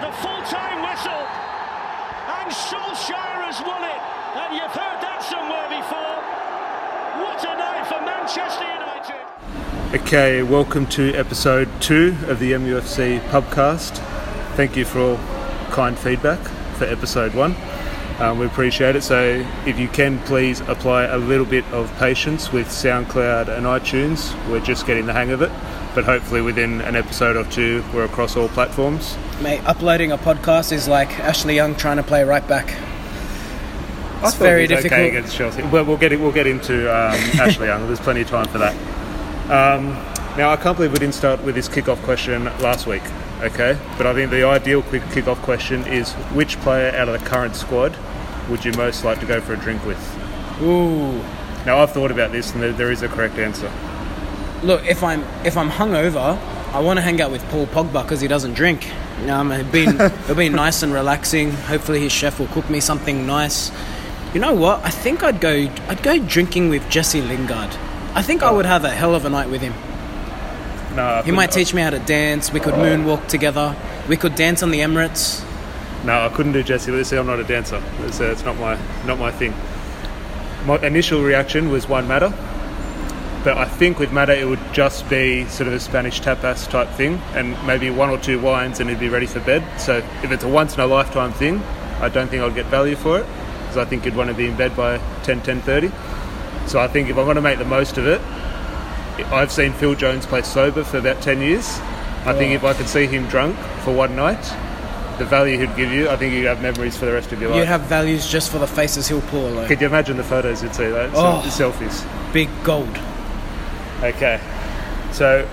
the full-time whistle, and Solskjaer has won it. And you've heard that somewhere before. What a night for Manchester United. Okay, welcome to episode two of the MUFC pubcast. Thank you for all kind feedback for episode one. Um, we appreciate it. So, if you can, please apply a little bit of patience with SoundCloud and iTunes. We're just getting the hang of it, but hopefully, within an episode or two, we're across all platforms. Mate, uploading a podcast is like Ashley Young trying to play right back. It's very it difficult. Okay against Chelsea. Well, we'll get it. We'll get into um, Ashley Young. There's plenty of time for that. Um, now, I can't believe we didn't start with this kick-off question last week. Okay, but I think the ideal quick kick-off question is: which player out of the current squad would you most like to go for a drink with? Ooh. Now, I've thought about this, and there, there is a correct answer. Look, if I'm if I'm hungover, I want to hang out with Paul Pogba because he doesn't drink. Um, it'll be it'll be nice and relaxing. Hopefully, his chef will cook me something nice. You know what? I think I'd go I'd go drinking with Jesse Lingard. I think I would have a hell of a night with him. No, He might teach me how to dance. We could moonwalk together. We could dance on the Emirates. No, I couldn't do Jesse. Let's see, I'm not a dancer. It's, uh, it's not my not my thing. My initial reaction was Juan Mata, but I think with Mata it would just be sort of a Spanish tapas type thing, and maybe one or two wines, and he'd be ready for bed. So if it's a once in a lifetime thing, I don't think I'd get value for it because I think you'd want to be in bed by 10, 10.30. So I think if I want to make the most of it, I've seen Phil Jones play sober for about 10 years. I think if I could see him drunk for one night, the value he'd give you, I think you'd have memories for the rest of your life. You'd have values just for the faces he'll pull alone. Could you imagine the photos you'd see, though? Oh. The selfies. Big gold. Okay. So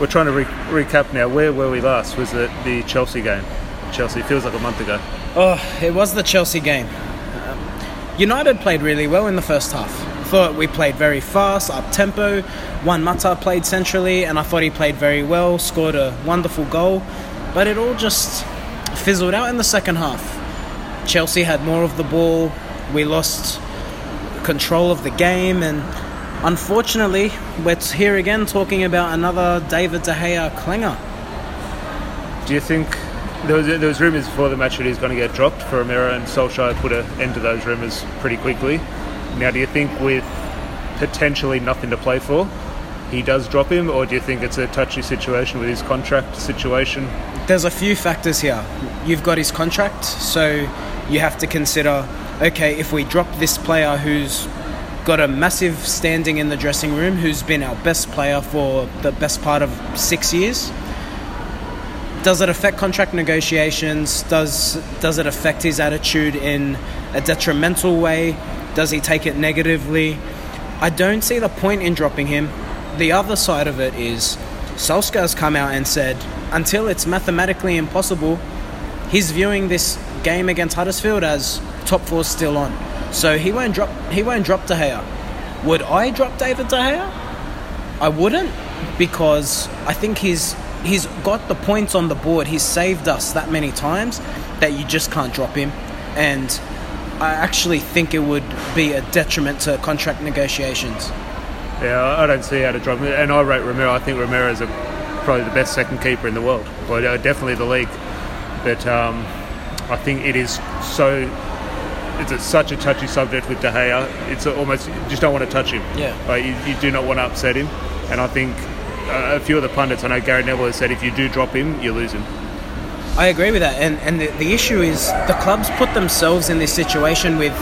we're trying to re- recap now. Where were we last? Was it the Chelsea game? Chelsea feels like a month ago. Oh, it was the Chelsea game. Um, United played really well in the first half. Thought we played very fast, up tempo. Juan Mata played centrally, and I thought he played very well, scored a wonderful goal. But it all just fizzled out in the second half. Chelsea had more of the ball. We lost control of the game, and unfortunately, we're here again talking about another David De Gea clanger. Do you think there was there was rumours before the match that he's going to get dropped for Romero and Solskjaer put an end to those rumours pretty quickly. Now, do you think with potentially nothing to play for, he does drop him, or do you think it's a touchy situation with his contract situation? there's a few factors here. You've got his contract, so you have to consider okay, if we drop this player who's got a massive standing in the dressing room, who's been our best player for the best part of six years, does it affect contract negotiations? Does does it affect his attitude in a detrimental way? Does he take it negatively? I don't see the point in dropping him. The other side of it is Solskjaer's come out and said until it's mathematically impossible, he's viewing this game against Huddersfield as top four still on. So he won't drop he won't drop De Gea. Would I drop David De Gea? I wouldn't because I think he's he's got the points on the board. He's saved us that many times that you just can't drop him. And I actually think it would be a detriment to contract negotiations. Yeah, I don't see how to drop him. And I rate Romero. I think Romero is a, probably the best second keeper in the world. Well, uh, definitely the league. But um, I think it is so. It's a, such a touchy subject with De Gea. It's almost you just don't want to touch him. Yeah. Like, you, you do not want to upset him. And I think uh, a few of the pundits, I know Gary Neville has said, if you do drop him, you lose him. I agree with that, and and the, the issue is the clubs put themselves in this situation with,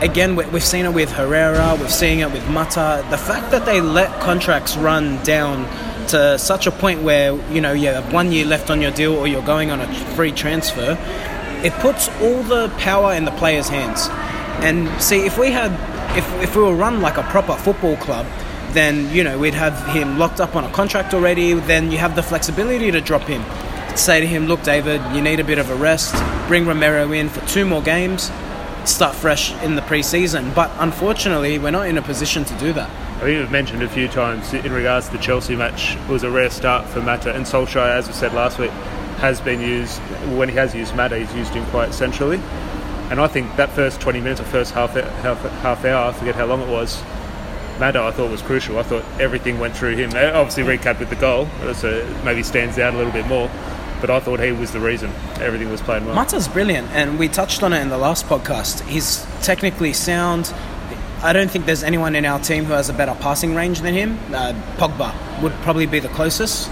again, we- we've seen it with Herrera, we've seen it with Mata. The fact that they let contracts run down to such a point where you know you have one year left on your deal or you're going on a free transfer, it puts all the power in the players' hands. And see, if we had, if if we were run like a proper football club, then you know we'd have him locked up on a contract already. Then you have the flexibility to drop him. Say to him, look, David, you need a bit of a rest. Bring Romero in for two more games. Start fresh in the pre-season. But unfortunately, we're not in a position to do that. I think we've mentioned a few times in regards to the Chelsea match, it was a rare start for Mata. And Solskjaer, as we said last week, has been used, when he has used Mata, he's used him quite centrally. And I think that first 20 minutes or first half, half, half hour, I forget how long it was, Mata I thought was crucial. I thought everything went through him. Uh, Obviously, recap with the goal, so maybe stands out a little bit more. But I thought he was the reason everything was playing well. Mata's brilliant, and we touched on it in the last podcast. He's technically sound. I don't think there's anyone in our team who has a better passing range than him. Uh, Pogba would probably be the closest.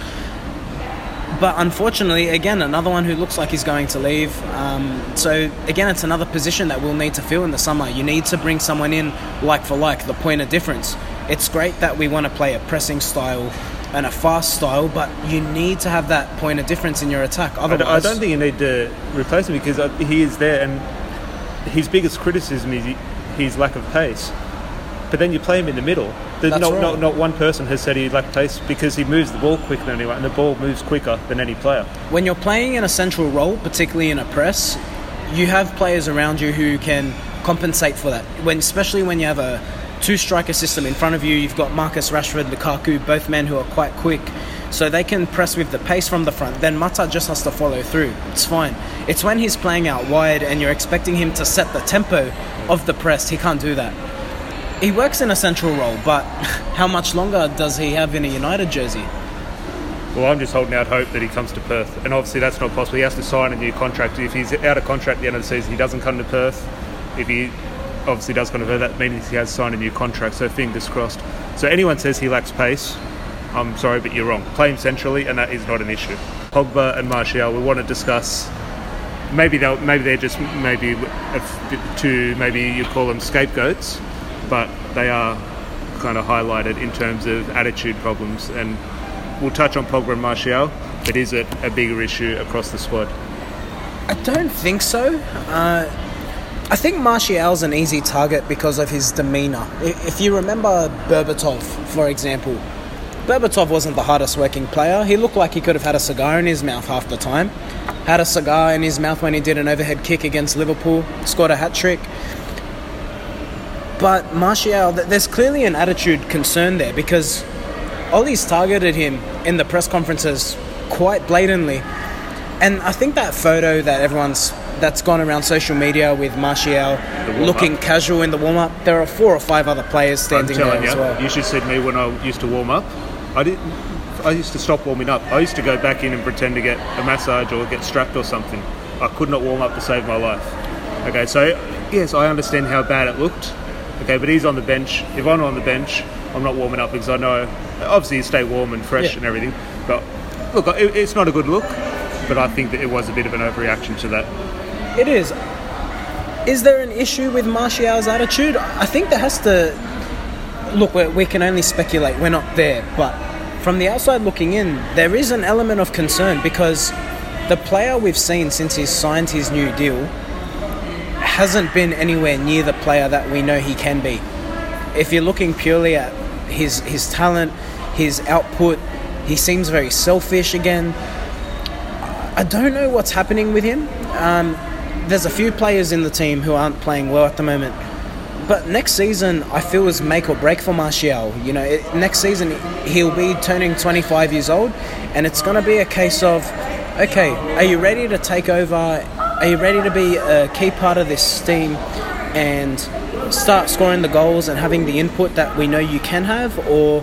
But unfortunately, again, another one who looks like he's going to leave. Um, so, again, it's another position that we'll need to fill in the summer. You need to bring someone in like for like, the point of difference. It's great that we want to play a pressing style and a fast style, but you need to have that point of difference in your attack. I Otherwise, don't, I don't think you need to replace him because uh, he is there, and his biggest criticism is his lack of pace. But then you play him in the middle. There's That's not, right. not, not one person has said he lacked pace because he moves the ball quicker than anyone, and the ball moves quicker than any player. when you're playing in a central role, particularly in a press, you have players around you who can compensate for that. When, especially when you have a two striker system in front of you, you've got Marcus Rashford, Lukaku, both men who are quite quick, so they can press with the pace from the front. Then Mata just has to follow through. It's fine. It's when he's playing out wide and you're expecting him to set the tempo of the press. He can't do that. He works in a central role, but how much longer does he have in a United jersey? Well, I'm just holding out hope that he comes to Perth, and obviously that's not possible. He has to sign a new contract. If he's out of contract at the end of the season, he doesn't come to Perth. If he obviously does come to Perth, that means he has signed a new contract. So fingers crossed. So anyone says he lacks pace, I'm sorry, but you're wrong. Play him centrally, and that is not an issue. Pogba and Martial, we want to discuss. Maybe they'll, maybe they're just maybe two, maybe you call them scapegoats, but they are kind of highlighted in terms of attitude problems. And we'll touch on Pogba and Martial, but is it a bigger issue across the squad? I don't think so. Uh, I think Martial's an easy target because of his demeanour. If you remember Berbatov, for example, Berbatov wasn't the hardest working player. He looked like he could have had a cigar in his mouth half the time. Had a cigar in his mouth when he did an overhead kick against Liverpool, scored a hat trick. But Martial, there's clearly an attitude concern there because Ollie's targeted him in the press conferences quite blatantly. And I think that photo that everyone's that's gone around social media with Martial looking casual in the warm up, there are four or five other players standing there as you, well. you should see me when I used to warm up. I didn't. I used to stop warming up. I used to go back in and pretend to get a massage or get strapped or something. I could not warm up to save my life. Okay, so yes, I understand how bad it looked. Okay, but he's on the bench. If I'm on the bench, I'm not warming up because I know, obviously, you stay warm and fresh Yeah. and everything. But look, it, it's not a good look. But I think that it was a bit of an overreaction to that. It is. Is there an issue with Martial's attitude? I think there has to. Look, we we can only speculate. We're not there, but from the outside looking in, there is an element of concern because the player we've seen since he's signed his new deal hasn't been anywhere near the player that we know he can be. If you're looking purely at his his talent, his output, he seems very selfish again. I don't know what's happening with him. Um, there's a few players in the team who aren't playing well at the moment. But next season, I feel is make or break for Martial. You know, it, next season he'll be turning 25 years old, and it's going to be a case of, okay, are you ready to take over? Are you ready to be a key part of this team and start scoring the goals and having the input that we know you can have, or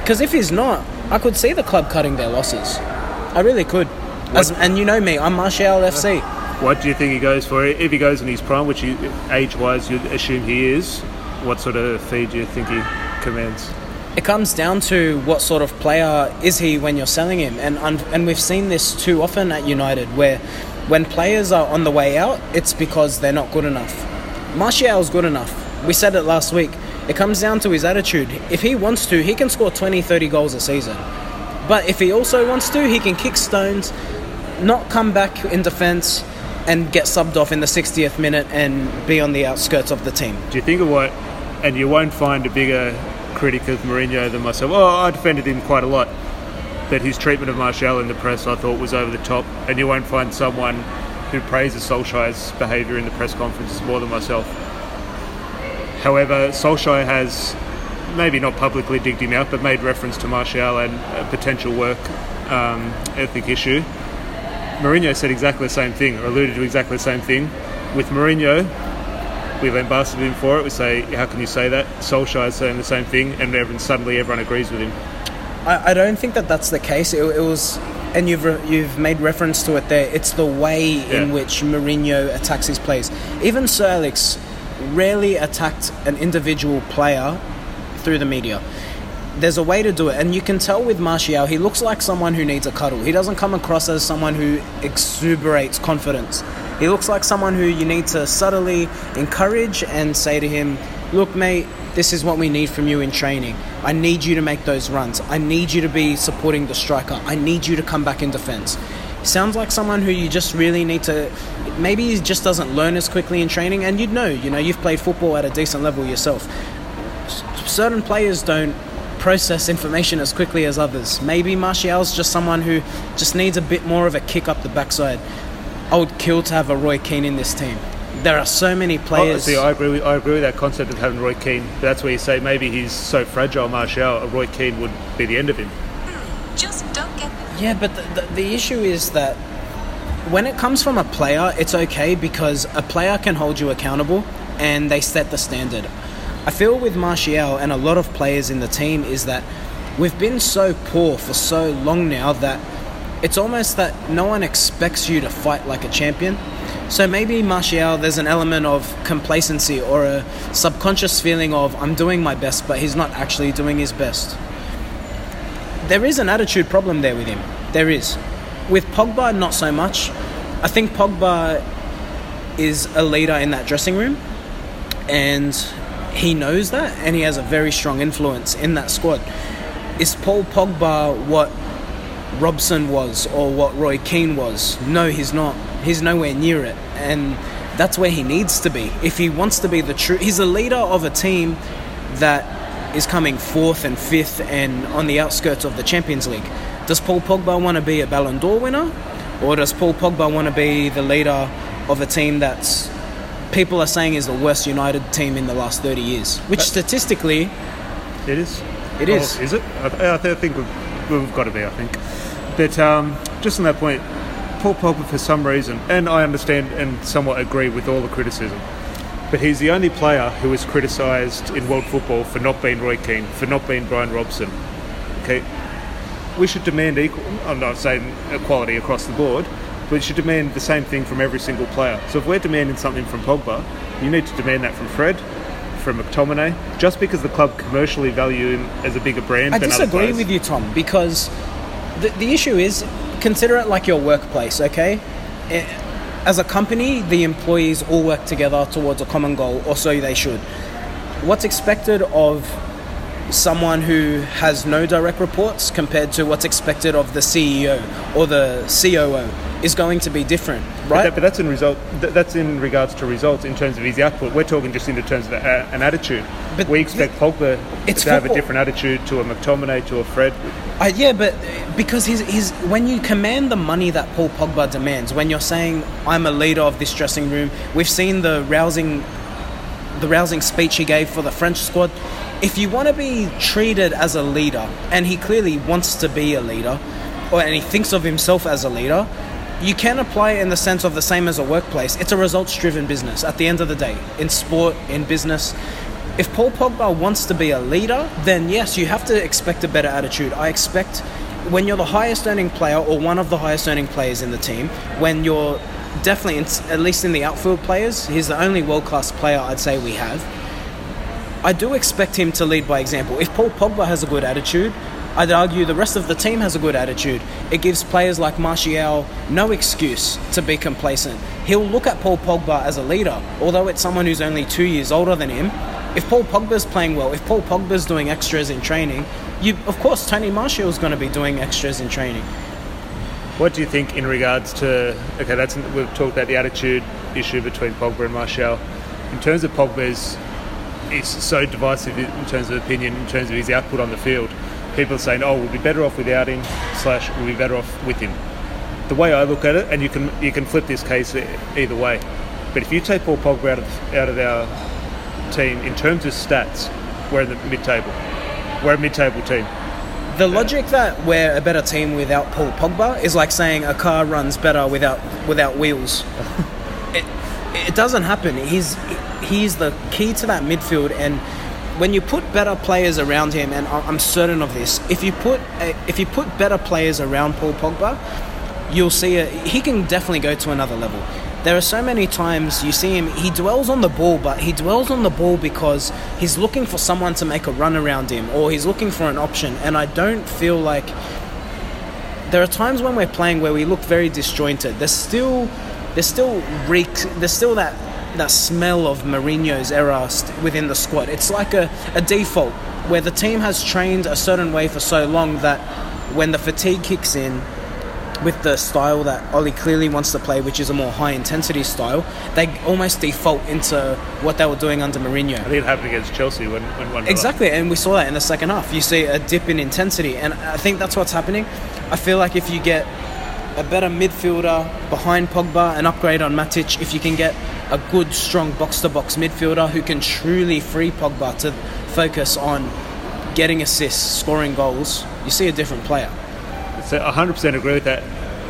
because if he's not, I could see the club cutting their losses. I really could. As, and you know me, I'm Martial FC. What do you think he goes for? If he goes in his prime, which age-wise you'd assume he is, what sort of fee do you think he commands? It comes down to what sort of player is he when you're selling him, and, and we've seen this too often at United, where when players are on the way out, it's because they're not good enough. Martial's good enough. We said it last week. It comes down to his attitude. If he wants to, he can score 20, 30 goals a season. But if he also wants to, he can kick stones, not come back in defence, and get subbed off in the 60th minute and be on the outskirts of the team. Do you think of what, and you won't find a bigger critic of Mourinho than myself. Oh, I defended him quite a lot. But his treatment of Martial in the press, I thought, was over the top. And you won't find someone who praises Solskjaer's behaviour in the press conferences more than myself. However, Solskjaer has maybe not publicly digged him out, but made reference to Martial and a potential work um, ethic issue. Mourinho said exactly the same thing, or alluded to exactly the same thing. With Mourinho, we've ambassaded him for it. We say, how can you say that? Solskjaer is saying the same thing, and everyone, suddenly everyone agrees with him. I, I don't think that that's the case. It, it was and you've re- you've made reference to it there. It's the way in which Mourinho attacks his plays. Even Sir Alex rarely attacked an individual player through the media. There's a way to do it, and you can tell with Martial, he looks like someone who needs a cuddle. He doesn't come across as someone who exuberates confidence. He looks like someone who you need to subtly encourage and say to him, Look, mate, this is what we need from you in training. I need you to make those runs. I need you to be supporting the striker. I need you to come back in defense. Sounds like someone who you just really need to. Maybe he just doesn't learn as quickly in training, and you'd know, you know, you've played football at a decent level yourself certain players don't process information as quickly as others. Maybe Martial's just someone who just needs a bit more of a kick up the backside. I would kill to have a Roy Keane in this team. There are so many Oh, players. see, I agree. With, I agree with that concept of having Roy Keane. But that's where you say maybe he's so fragile, Martial. A Roy Keane would be the end of him. Hmm, just don't get Yeah, but the, the, the issue is that when it comes from a player, it's okay because a player can hold you accountable and they set the standard. I feel with Martial and a lot of players in the team is that we've been so poor for so long now that it's almost that no one expects you to fight like a champion. So maybe Martial, there's an element of complacency or a subconscious feeling of I'm doing my best, but he's not actually doing his best there is an attitude problem there with him. There is. With Pogba, not so much. I think Pogba is a leader in that dressing room, and he knows that, and he has a very strong influence in that squad. Is Paul Pogba what Robson was or what Roy Keane was? No, he's not. He's nowhere near it, and that's where he needs to be. If he wants to be the true, he's a leader of a team that is coming fourth and fifth and on the outskirts of the Champions League. Does Paul Pogba want to be a Ballon d'Or winner, or does Paul Pogba want to be the leader of a team that's people are saying is the worst United team in the last 30 years? Which statistically, It is. It is. Oh, is it? I, th- I, th- I think we've, we've got to be. I think. But um, just on that point, Paul Pogba, for some reason, and I understand and somewhat agree with all the criticism, but he's the only player who is criticised in world football for not being Roy Keane, for not being Brian Robson. Okay, we should demand equal. I'm not saying equality across the board, but we should demand the same thing from every single player. So if we're demanding something from Pogba, you need to demand that from Fred, from McTominay. Just because the club commercially value him as a bigger brand I than disagree with you, Tom, because the, the issue is consider it like your workplace, okay? Eh, As a company, the employees all work together towards a common goal, or so they should. What's expected of someone who has no direct reports compared to what's expected of the CEO or the COO is going to be different, But, right? that, but that's in result. th- That's in regards to results in terms of his output. We're talking just in terms of a, an attitude. But we expect Pogba to have a different attitude to a McTominay, to a Fred. Uh, yeah, but because he's, he's when you command the money that Paul Pogba demands, when you're saying I'm a leader of this dressing room, we've seen the rousing, the rousing speech he gave for the French squad. If you want to be treated as a leader, and he clearly wants to be a leader, or and he thinks of himself as a leader, you can apply it in the sense of the same as a workplace. It's a results-driven business. At the end of the day, in sport, in business, if Paul Pogba wants to be a leader, then yes, you have to expect a better attitude. I expect when you're the highest earning player or one of the highest earning players in the team, when you're definitely, at least in the outfield players, he's the only world class player I'd say we have. I do expect him to lead by example. If Paul Pogba has a good attitude, I'd argue the rest of the team has a good attitude. It gives players like Martial no excuse to be complacent. He'll look at Paul Pogba as a leader, although it's someone who's only two years older than him. If Paul Pogba's playing well, if Paul Pogba's doing extras in training, you of course Tony Martial's going to be doing extras in training. What do you think in regards to? Okay, that's we've talked about the attitude issue between Pogba and Martial. In terms of Pogba's, it's so divisive in terms of opinion, in terms of his output on the field. People are saying, "Oh, we'll be better off without him," slash, "We'll be better off with him." The way I look at it, and you can you can flip this case either way, but if you take Paul Pogba out of out of our team in terms of stats, we're in the mid-table. We're a mid-table team. The logic that we're a better team without Paul Pogba is like saying a car runs better without without wheels. it, it doesn't happen. He's he's the key to that midfield, and when you put better players around him, and I'm certain of this, if you put a, if you put better players around Paul Pogba, you'll see a, he can definitely go to another level. There are so many times you see him, he dwells on the ball, but he dwells on the ball because he's looking for someone to make a run around him or he's looking for an option. And I don't feel like there are times when we're playing where we look very disjointed. There's still there's still reek there's still that that smell of Mourinho's era within the squad. It's like a, a default where the team has trained a certain way for so long that when the fatigue kicks in with the style that Ollie clearly wants to play, which is a more high intensity style, they almost default into what they were doing under Mourinho. I think it happened against Chelsea when, when one Exactly, and we saw that in the second half. You see a dip in intensity, and I think that's what's happening. I feel like if you get a better midfielder behind Pogba, an upgrade on Matic, if you can get a good, strong box to box midfielder who can truly free Pogba to focus on getting assists, scoring goals, you see a different player. So 100% agree with that.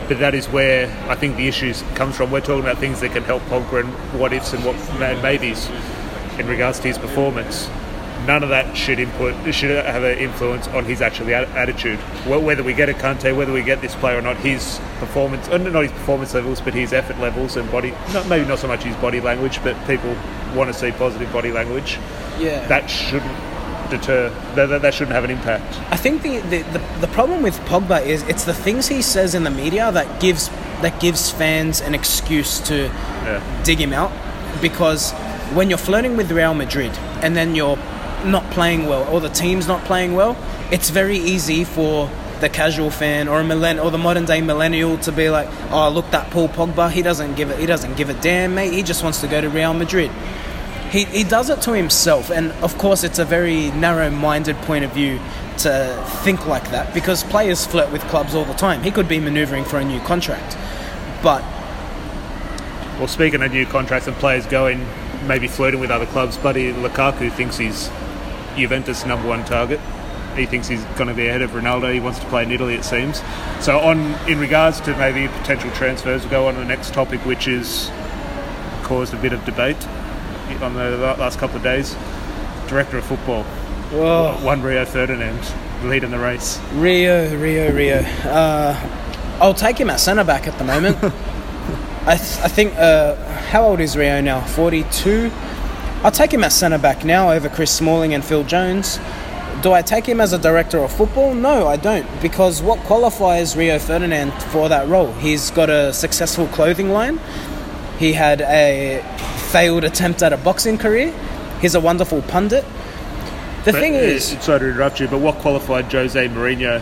But that is where I think the issues comes from. We're talking about things that can help Pogba and what ifs and what maybes in regards to his performance. None of that should input should have an influence on his actual attitude. Wh- Whether we get a Kante, whether we get this player or not, his performance, not his performance levels, but his effort levels and body. Not, maybe not so much his body language, but people want to see positive body language. Yeah. That shouldn't deter. That, that, that shouldn't have an impact. I think the, the, the, the problem with Pogba is it's the things he says in the media that gives that gives fans an excuse to Yeah. dig him out because when you're flirting with Real Madrid and then you're not playing well or the team's not playing well, it's very easy for the casual fan or a millenn- or the modern day millennial to be like, "Oh, look that Paul Pogba, he doesn't give it he doesn't give a damn, mate. He just wants to go to Real Madrid." He, he does it to himself, and of course, it's a very narrow minded point of view to think like that because players flirt with clubs all the time. He could be maneuvering for a new contract, but Well, speaking of new contracts and players going, maybe flirting with other clubs, Buddy Lukaku thinks he's Juventus' number one target. He thinks he's going to be ahead of Ronaldo. He wants to play in Italy, it seems. So, on in regards to maybe potential transfers, we'll go on to the next topic, which is caused a bit of debate on the last couple of days. Director of football, oh. one Rio Ferdinand, lead in the race. Rio, Rio, Rio. Uh, I'll take him at centre back at the moment. I, th- I think, uh, how old is Rio now? 42? I take him at centre back now over Chris Smalling and Phil Jones. Do I take him as a director of football? No, I don't, because what qualifies Rio Ferdinand for that role? He's got a successful clothing line. He had a failed attempt at a boxing career. He's a wonderful pundit. The but, thing is, uh, sorry to interrupt you, but what qualified Jose Mourinho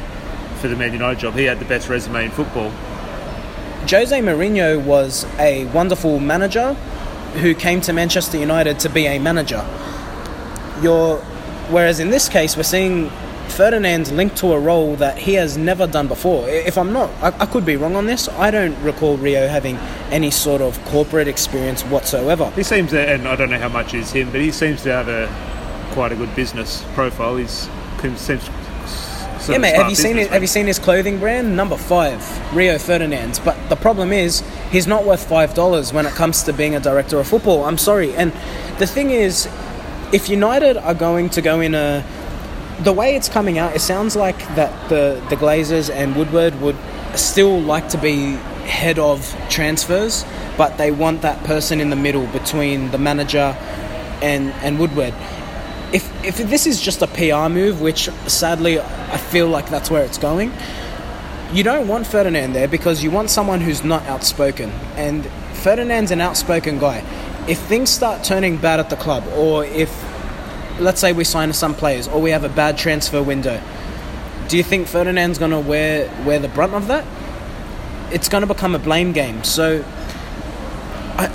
for the Man United job? He had the best resume in football. Jose Mourinho was a wonderful manager who came to Manchester United to be a manager. You're, whereas in this case, we're seeing Ferdinand linked to a role that he has never done before. If I'm not, I, I could be wrong on this. I don't recall Rio having any sort of corporate experience whatsoever. He seems to, and I don't know how much is him, but he seems to have a quite a good business profile. He's seems. Yeah, mate. Have you seen it? Have you seen his clothing brand? Number five, Rio Ferdinand. But the problem is, he's not worth five dollars when it comes to being a director of football. I'm sorry. And the thing is, if United are going to go in a, the way it's coming out, it sounds like that the the Glazers and Woodward would still like to be head of transfers, but they want that person in the middle between the manager and and Woodward if if this is just a PR move, which sadly I feel like that's where it's going, you don't want Ferdinand there because you want someone who's not outspoken. And Ferdinand's an outspoken guy. If things start turning bad at the club, or if let's say we sign some players, or we have a bad transfer window, do you think Ferdinand's going to wear wear the brunt of that? It's going to become a blame game. So.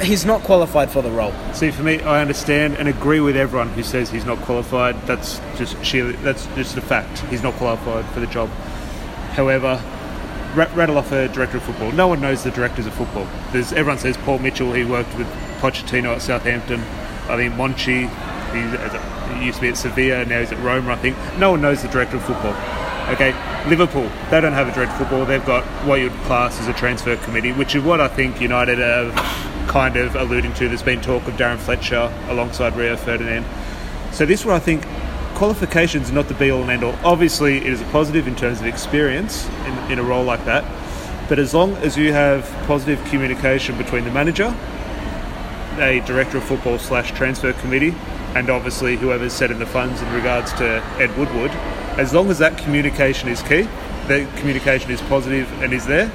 He's not qualified for the role. See, for me, I understand and agree with everyone who says he's not qualified. That's just sheer, that's just a fact. He's not qualified for the job. However, rattle off a director of football. No one knows the directors of football. There's everyone says Paul Mitchell. He worked with Pochettino at Southampton. I think Monchi. He, he used to be at Sevilla. Now he's at Roma. I think no one knows the director of football. Okay, Liverpool. They don't have a director of football. They've got what you'd class as a transfer committee, which is what I think United are kind of alluding to. There's been talk of Darren Fletcher alongside Rio Ferdinand. So this one, I think, qualifications are not the be all and end all. Obviously, it is a positive in terms of experience in, in a role like that. But as long as you have positive communication between the manager, a director of football slash transfer committee, and obviously whoever's setting the funds in regards to Ed Woodward, as long as that communication is key, the communication is positive and is there,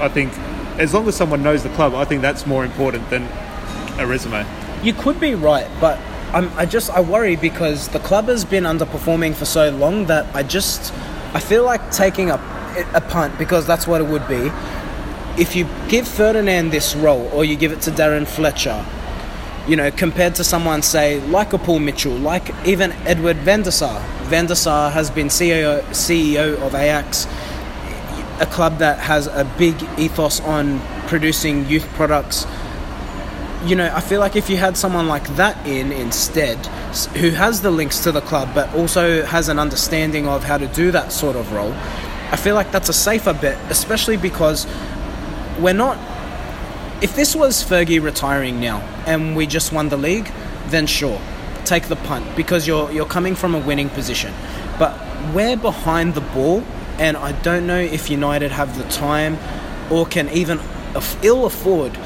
I think as long as someone knows the club, I think that's more important than a resume. You could be right, but I'm, I just I worry because the club has been underperforming for so long that I just I feel like taking a a punt because that's what it would be. If you give Ferdinand this role or you give it to Darren Fletcher, you know, compared to someone say like a Paul Mitchell, like even Edward van der has been CEO CEO of Ajax, a club that has a big ethos on producing youth products you know, I feel like if you had someone like that in instead, who has the links to the club but also has an understanding of how to do that sort of role, I feel like that's a safer bet, especially because we're not. If this was Fergie retiring now and we just won the league, then sure, take the punt because you're you're coming from a winning position. But we're behind the ball, and I don't know if United have the time or can even ill afford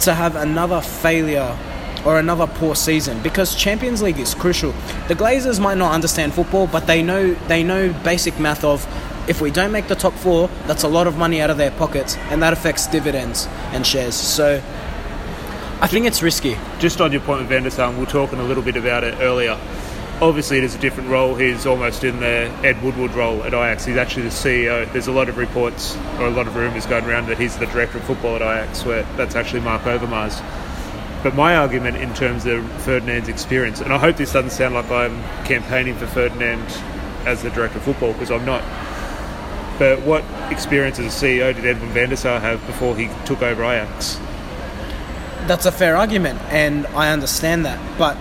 to have another failure or another poor season because Champions League is crucial. The Glazers might not understand football, but they know they know basic math of if we don't make the top four, that's a lot of money out of their pockets, and that affects dividends and shares. So I think it's risky. Just on your point with Van der Sar, we were talking a little bit about it earlier. Obviously, it is a different role. He's almost in the Ed Woodward role at Ajax. He's actually the CEO. There's a lot of reports or a lot of rumours going around that he's the director of football at Ajax, where that's actually Marc Overmars. But my argument in terms of Ferdinand's experience, and I hope this doesn't sound like I'm campaigning for Ferdinand as the director of football, because I'm not. But what experience as a CEO did Edwin van der Sar have before he took over Ajax? That's a fair argument, and I understand that. But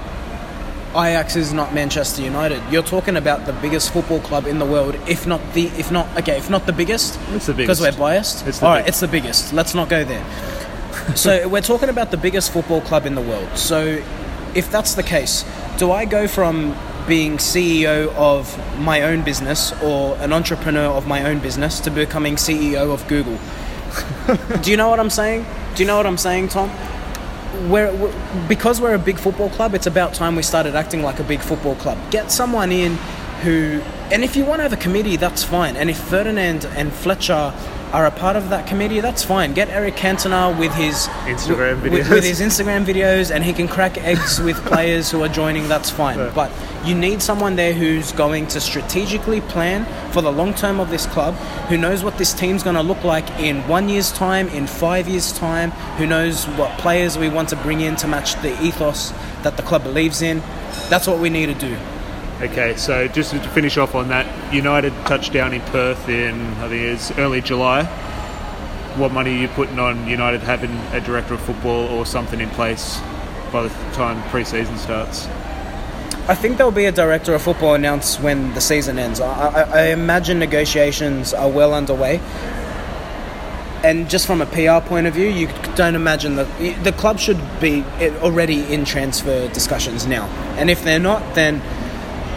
Ajax is not Manchester United. You're talking about the biggest football club in the world, if not the, if not okay, if not the biggest. It's the biggest because we're biased. It's the All right, big- it's the biggest. Let's not go there. so we're talking about the biggest football club in the world. So if that's the case, do I go from being CEO of my own business or an entrepreneur of my own business to becoming CEO of Google? do you know what I'm saying? Do you know what I'm saying, Tom? We're, we're because we're a big football club. It's about time we started acting like a big football club. Get someone in who, and if you want to have a committee, that's fine. And if Ferdinand and Fletcher are a part of that committee, that's fine. Get Eric Cantona with his Instagram with, with, videos. with his Instagram videos, and he can crack eggs with players who are joining. That's fine. Yeah. But you need someone there who's going to strategically plan for the long term of this club, who knows what this team's going to look like in one year's time, in five years' time, who knows what players we want to bring in to match the ethos that the club believes in. That's what we need to do. Okay, so just to finish off on that, United touched down in Perth in I think it's early July. What money are you putting on United having a director of football or something in place by the time pre-season starts? I think there'll be a director of football announced when the season ends. I, I, I imagine negotiations are well underway. And just from a PR point of view, you don't imagine that the club should be already in transfer discussions now. And if they're not, then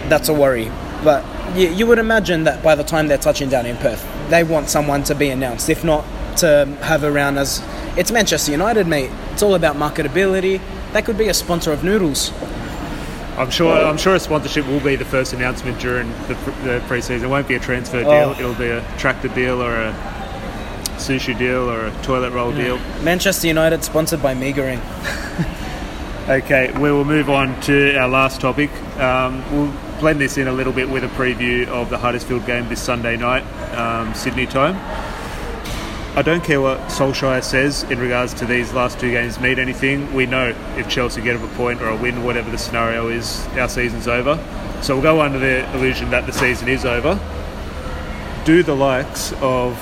that's a worry. But you, you would imagine that by the time they're touching down in Perth, they want someone to be announced. If not, to have around as it's Manchester United, mate. It's all about marketability. They could be a sponsor of noodles. I'm sure. I'm sure a sponsorship will be the first announcement during the, the pre-season. It won't be a transfer deal. Oh. It'll be a tractor deal or a sushi deal or a toilet roll deal. Manchester United sponsored by Meagering. Okay, we will move on to our last topic. Um, we'll blend this in a little bit with a preview of the Huddersfield game this Sunday night, um, Sydney time. I don't care what Solskjaer says in regards to these last two games mean anything. We know if Chelsea get a point or a win, whatever the scenario is, our season's over. So we'll go under the illusion that the season is over. Do the likes of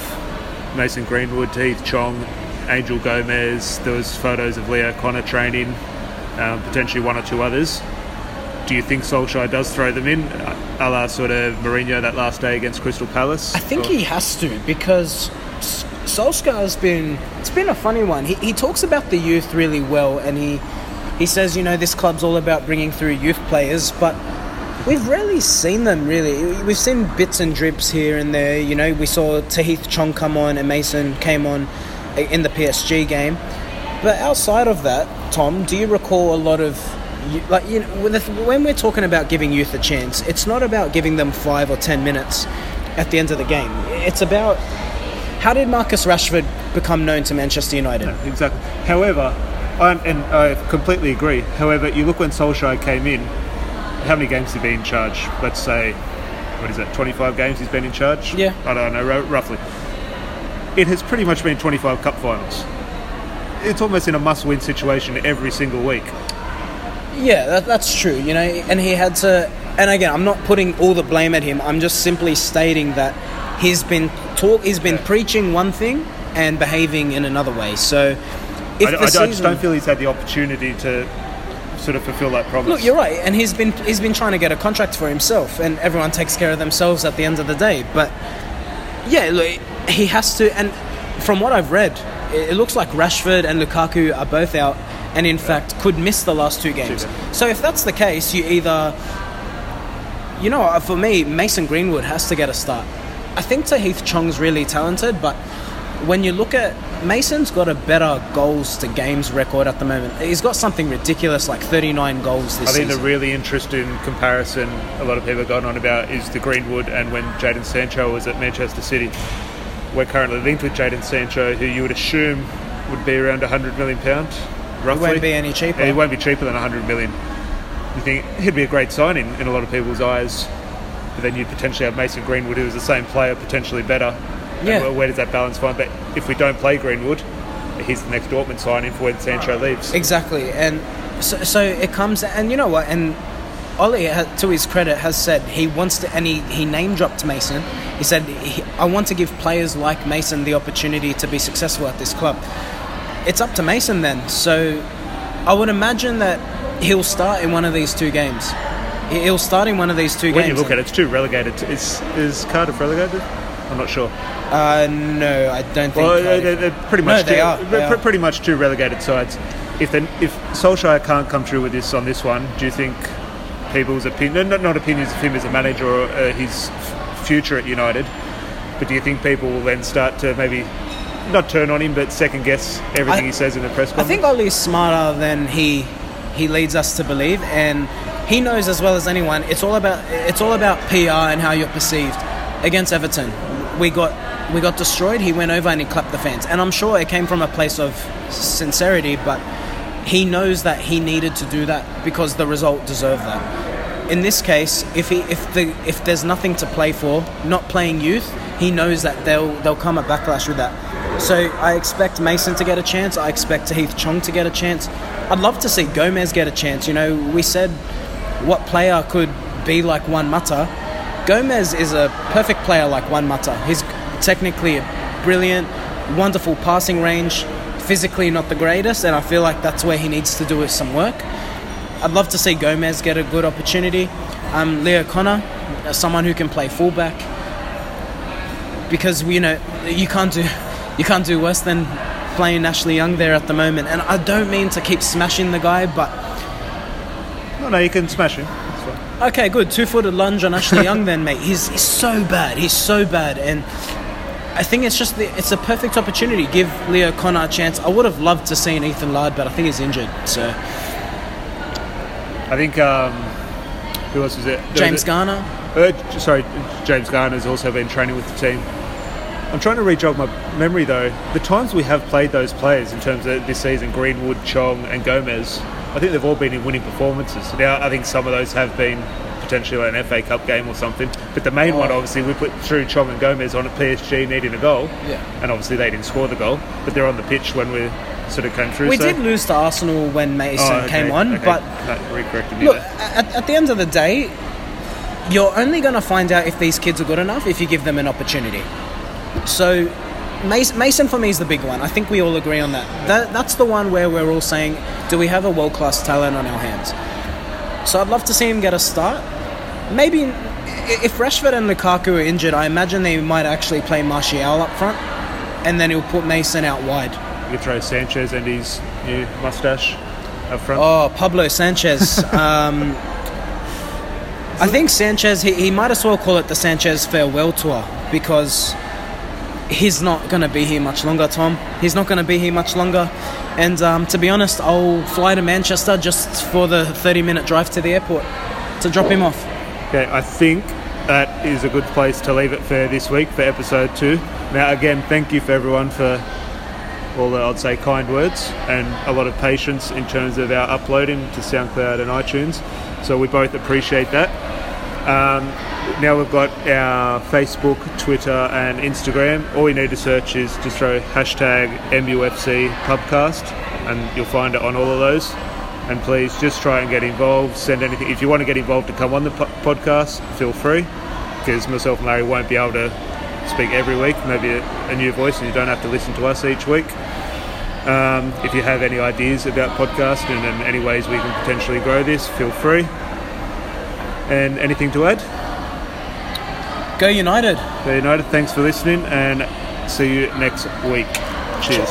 Mason Greenwood, Heath Chong, Angel Gomes, there was photos of Lee O'Connor training, um, potentially one or two others. Do you think Solskjaer does throw them in, a la sort of Mourinho that last day against Crystal Palace? I think Or- he has to because Solskjaer's been it's been a funny one. He, he talks about the youth really well, and he He says, you know, this club's all about bringing through youth players, but we've rarely seen them really. We've seen bits and drips here and there. You know, we saw Tahith Chong come on and Mason came on in the PSG game. But outside of that, Tom, do you recall a lot of like you know when the- when we're talking about giving youth a chance, it's not about giving them five or ten minutes at the end of the game. It's about how did Marcus Rashford become known to Manchester United? Exactly. However, I, and I completely agree. However, you look when Solskjaer came in, how many games he been in charge? Let's say, what is that, 25 games he's been in charge? Yeah. I don't know, ro- roughly. It has pretty much been 25 cup finals. It's almost in a must win situation every single week. Yeah, that, that's true. You know, and he had to. And again, I'm not putting all the blame at him. I'm just simply stating that he's been talk. He's been preaching one thing and behaving in another way. So, if I, I- I just don't feel he's had the opportunity to sort of fulfill that promise. Look, you're right, and he's been he's been trying to get a contract for himself, and everyone takes care of themselves at the end of the day. But yeah, look, he has to. And from what I've read, it, it looks like Rashford and Lukaku are both out, and in fact could miss the last two games. So if that's the case, you either, you know, uh, for me, Mason Greenwood has to get a start. I think Tahith Chong's really talented, but when you look at Mason's got a better goals to games record at the moment. He's got something ridiculous like 39 goals this year. I think season. the really interesting comparison a lot of people have gone on about is the Greenwood and when Jadon Sancho was at Manchester City. We're currently linked with Jadon Sancho, who you would assume would be around 100 million pound, roughly. won't be any cheaper. He won't be cheaper than 100 million. You think he'd be a great signing in a lot of people's eyes, but then you'd potentially have Mason Greenwood, who is the same player, potentially better. Yeah. where- where does that balance find? But if we don't play Greenwood, he's the next Dortmund signing for when Sancho leaves. Exactly, and so, so it comes, and you know what? And Ollie, to his credit, has said he wants to, and he, he name dropped Mason. He said, "I want to give players like Mason the opportunity to be successful at this club." It's up to Mason then. So I would imagine that he'll start in one of these two games. He- He'll start in one of these two When games. you look at it, it's too relegated. to- Is is Cardiff relegated? I'm not sure. uh, no, I don't think. Well, they're, they're pretty much they two, are, they're they are. pretty much two relegated sides. If then if Solskjaer can't come through with this on this one, do you think people's opinion, not, not opinions of him as a manager or uh, his f- future at United, but do you think people will then start to maybe not turn on him, but second guess everything I- he says in the press conference. I think Ollie's smarter than he he leads us to believe, and he knows as well as anyone. It's all about it's all about PR and how you're perceived. Against Everton, we got we got destroyed. He went over and he clapped the fans, and I'm sure it came from a place of sincerity, but he knows that he needed to do that because the result deserved that. In this case, if he if the if there's nothing to play for, not playing youth, he knows that they'll they'll come a backlash with that. So I expect Mason to get a chance. I expect Heath Chong to get a chance. I'd love to see Gomes get a chance. You know, we said what player could be like Juan Mata. Gomes is a perfect player like Juan Mata. He's technically brilliant, wonderful passing range, physically not the greatest, and I feel like that's where he needs to do some work. I'd love to see Gomes get a good opportunity. Um, Lee O'Connor, someone who can play fullback, because you know you can't do you can't do worse than playing Ashley Young there at the moment. And I don't mean to keep smashing the guy, but no, no, you can smash him. Okay, good two-footed lunge on Ashley Young, then mate. He's, he's so bad. He's so bad, and I think it's just the, it's a perfect opportunity. Give Lee O'Connor a chance. I would have loved to see an Ethan Laird, but I think he's injured. So I think um, who else was it? There James was a- Garner. Uh, sorry, James Garner's also been training with the team. I'm trying to re-jog my memory though. The times we have played those players in terms of this season, Greenwood, Chong, and Gomes, I think they've all been in winning performances. Now, I think some of those have been potentially an FA Cup game or something. But the main oh. one, obviously, we put through Chong and Gomes on at PSG needing a goal. Yeah. And obviously they didn't score the goal, but they're on the pitch when we sort of came through. We so- did lose to Arsenal when Mason Oh, okay, came on, okay. but no, Look, at, at the end of the day, you're only going to find out if these kids are good enough if you give them an opportunity. So, Mason, for me is the big one. I think we all agree on that. that. That's the one where we're all saying, do we have a world class talent on our hands? So, I'd love to see him get a start. Maybe if Rashford and Lukaku are injured, I imagine they might actually play Martial up front, and then he'll put Mason out wide. You could throw Sanchez and his new mustache. up front? Oh, Pablo Sanchez. Um, I think Sanchez, he, he might as well call it the Sanchez farewell tour because he's not going to be here much longer, Tom. He's not going to be here much longer. And um, to be honest, I'll fly to Manchester just for the 30 minute drive to the airport to drop him off. Okay, I think that is a good place to leave it for this week for episode two. Now, again, thank you for everyone for all the, I'd say, kind words and a lot of patience in terms of our uploading to SoundCloud and iTunes. So we both appreciate that. Um, now we've got our Facebook, Twitter, and Instagram. All you need to search is just throw hashtag MUFC Pubcast, and you'll find it on all of those. And please just try and get involved. Send anything if you want to get involved to come on the po- podcast. Feel free, because myself and Larry won't be able to speak every week. Maybe a, a new voice, and you don't have to listen to us each week. Um, if you have any ideas about podcasting and any ways we can potentially grow this, feel free. And anything to add? Go United. Go United, thanks for listening and see you next week. Cheers.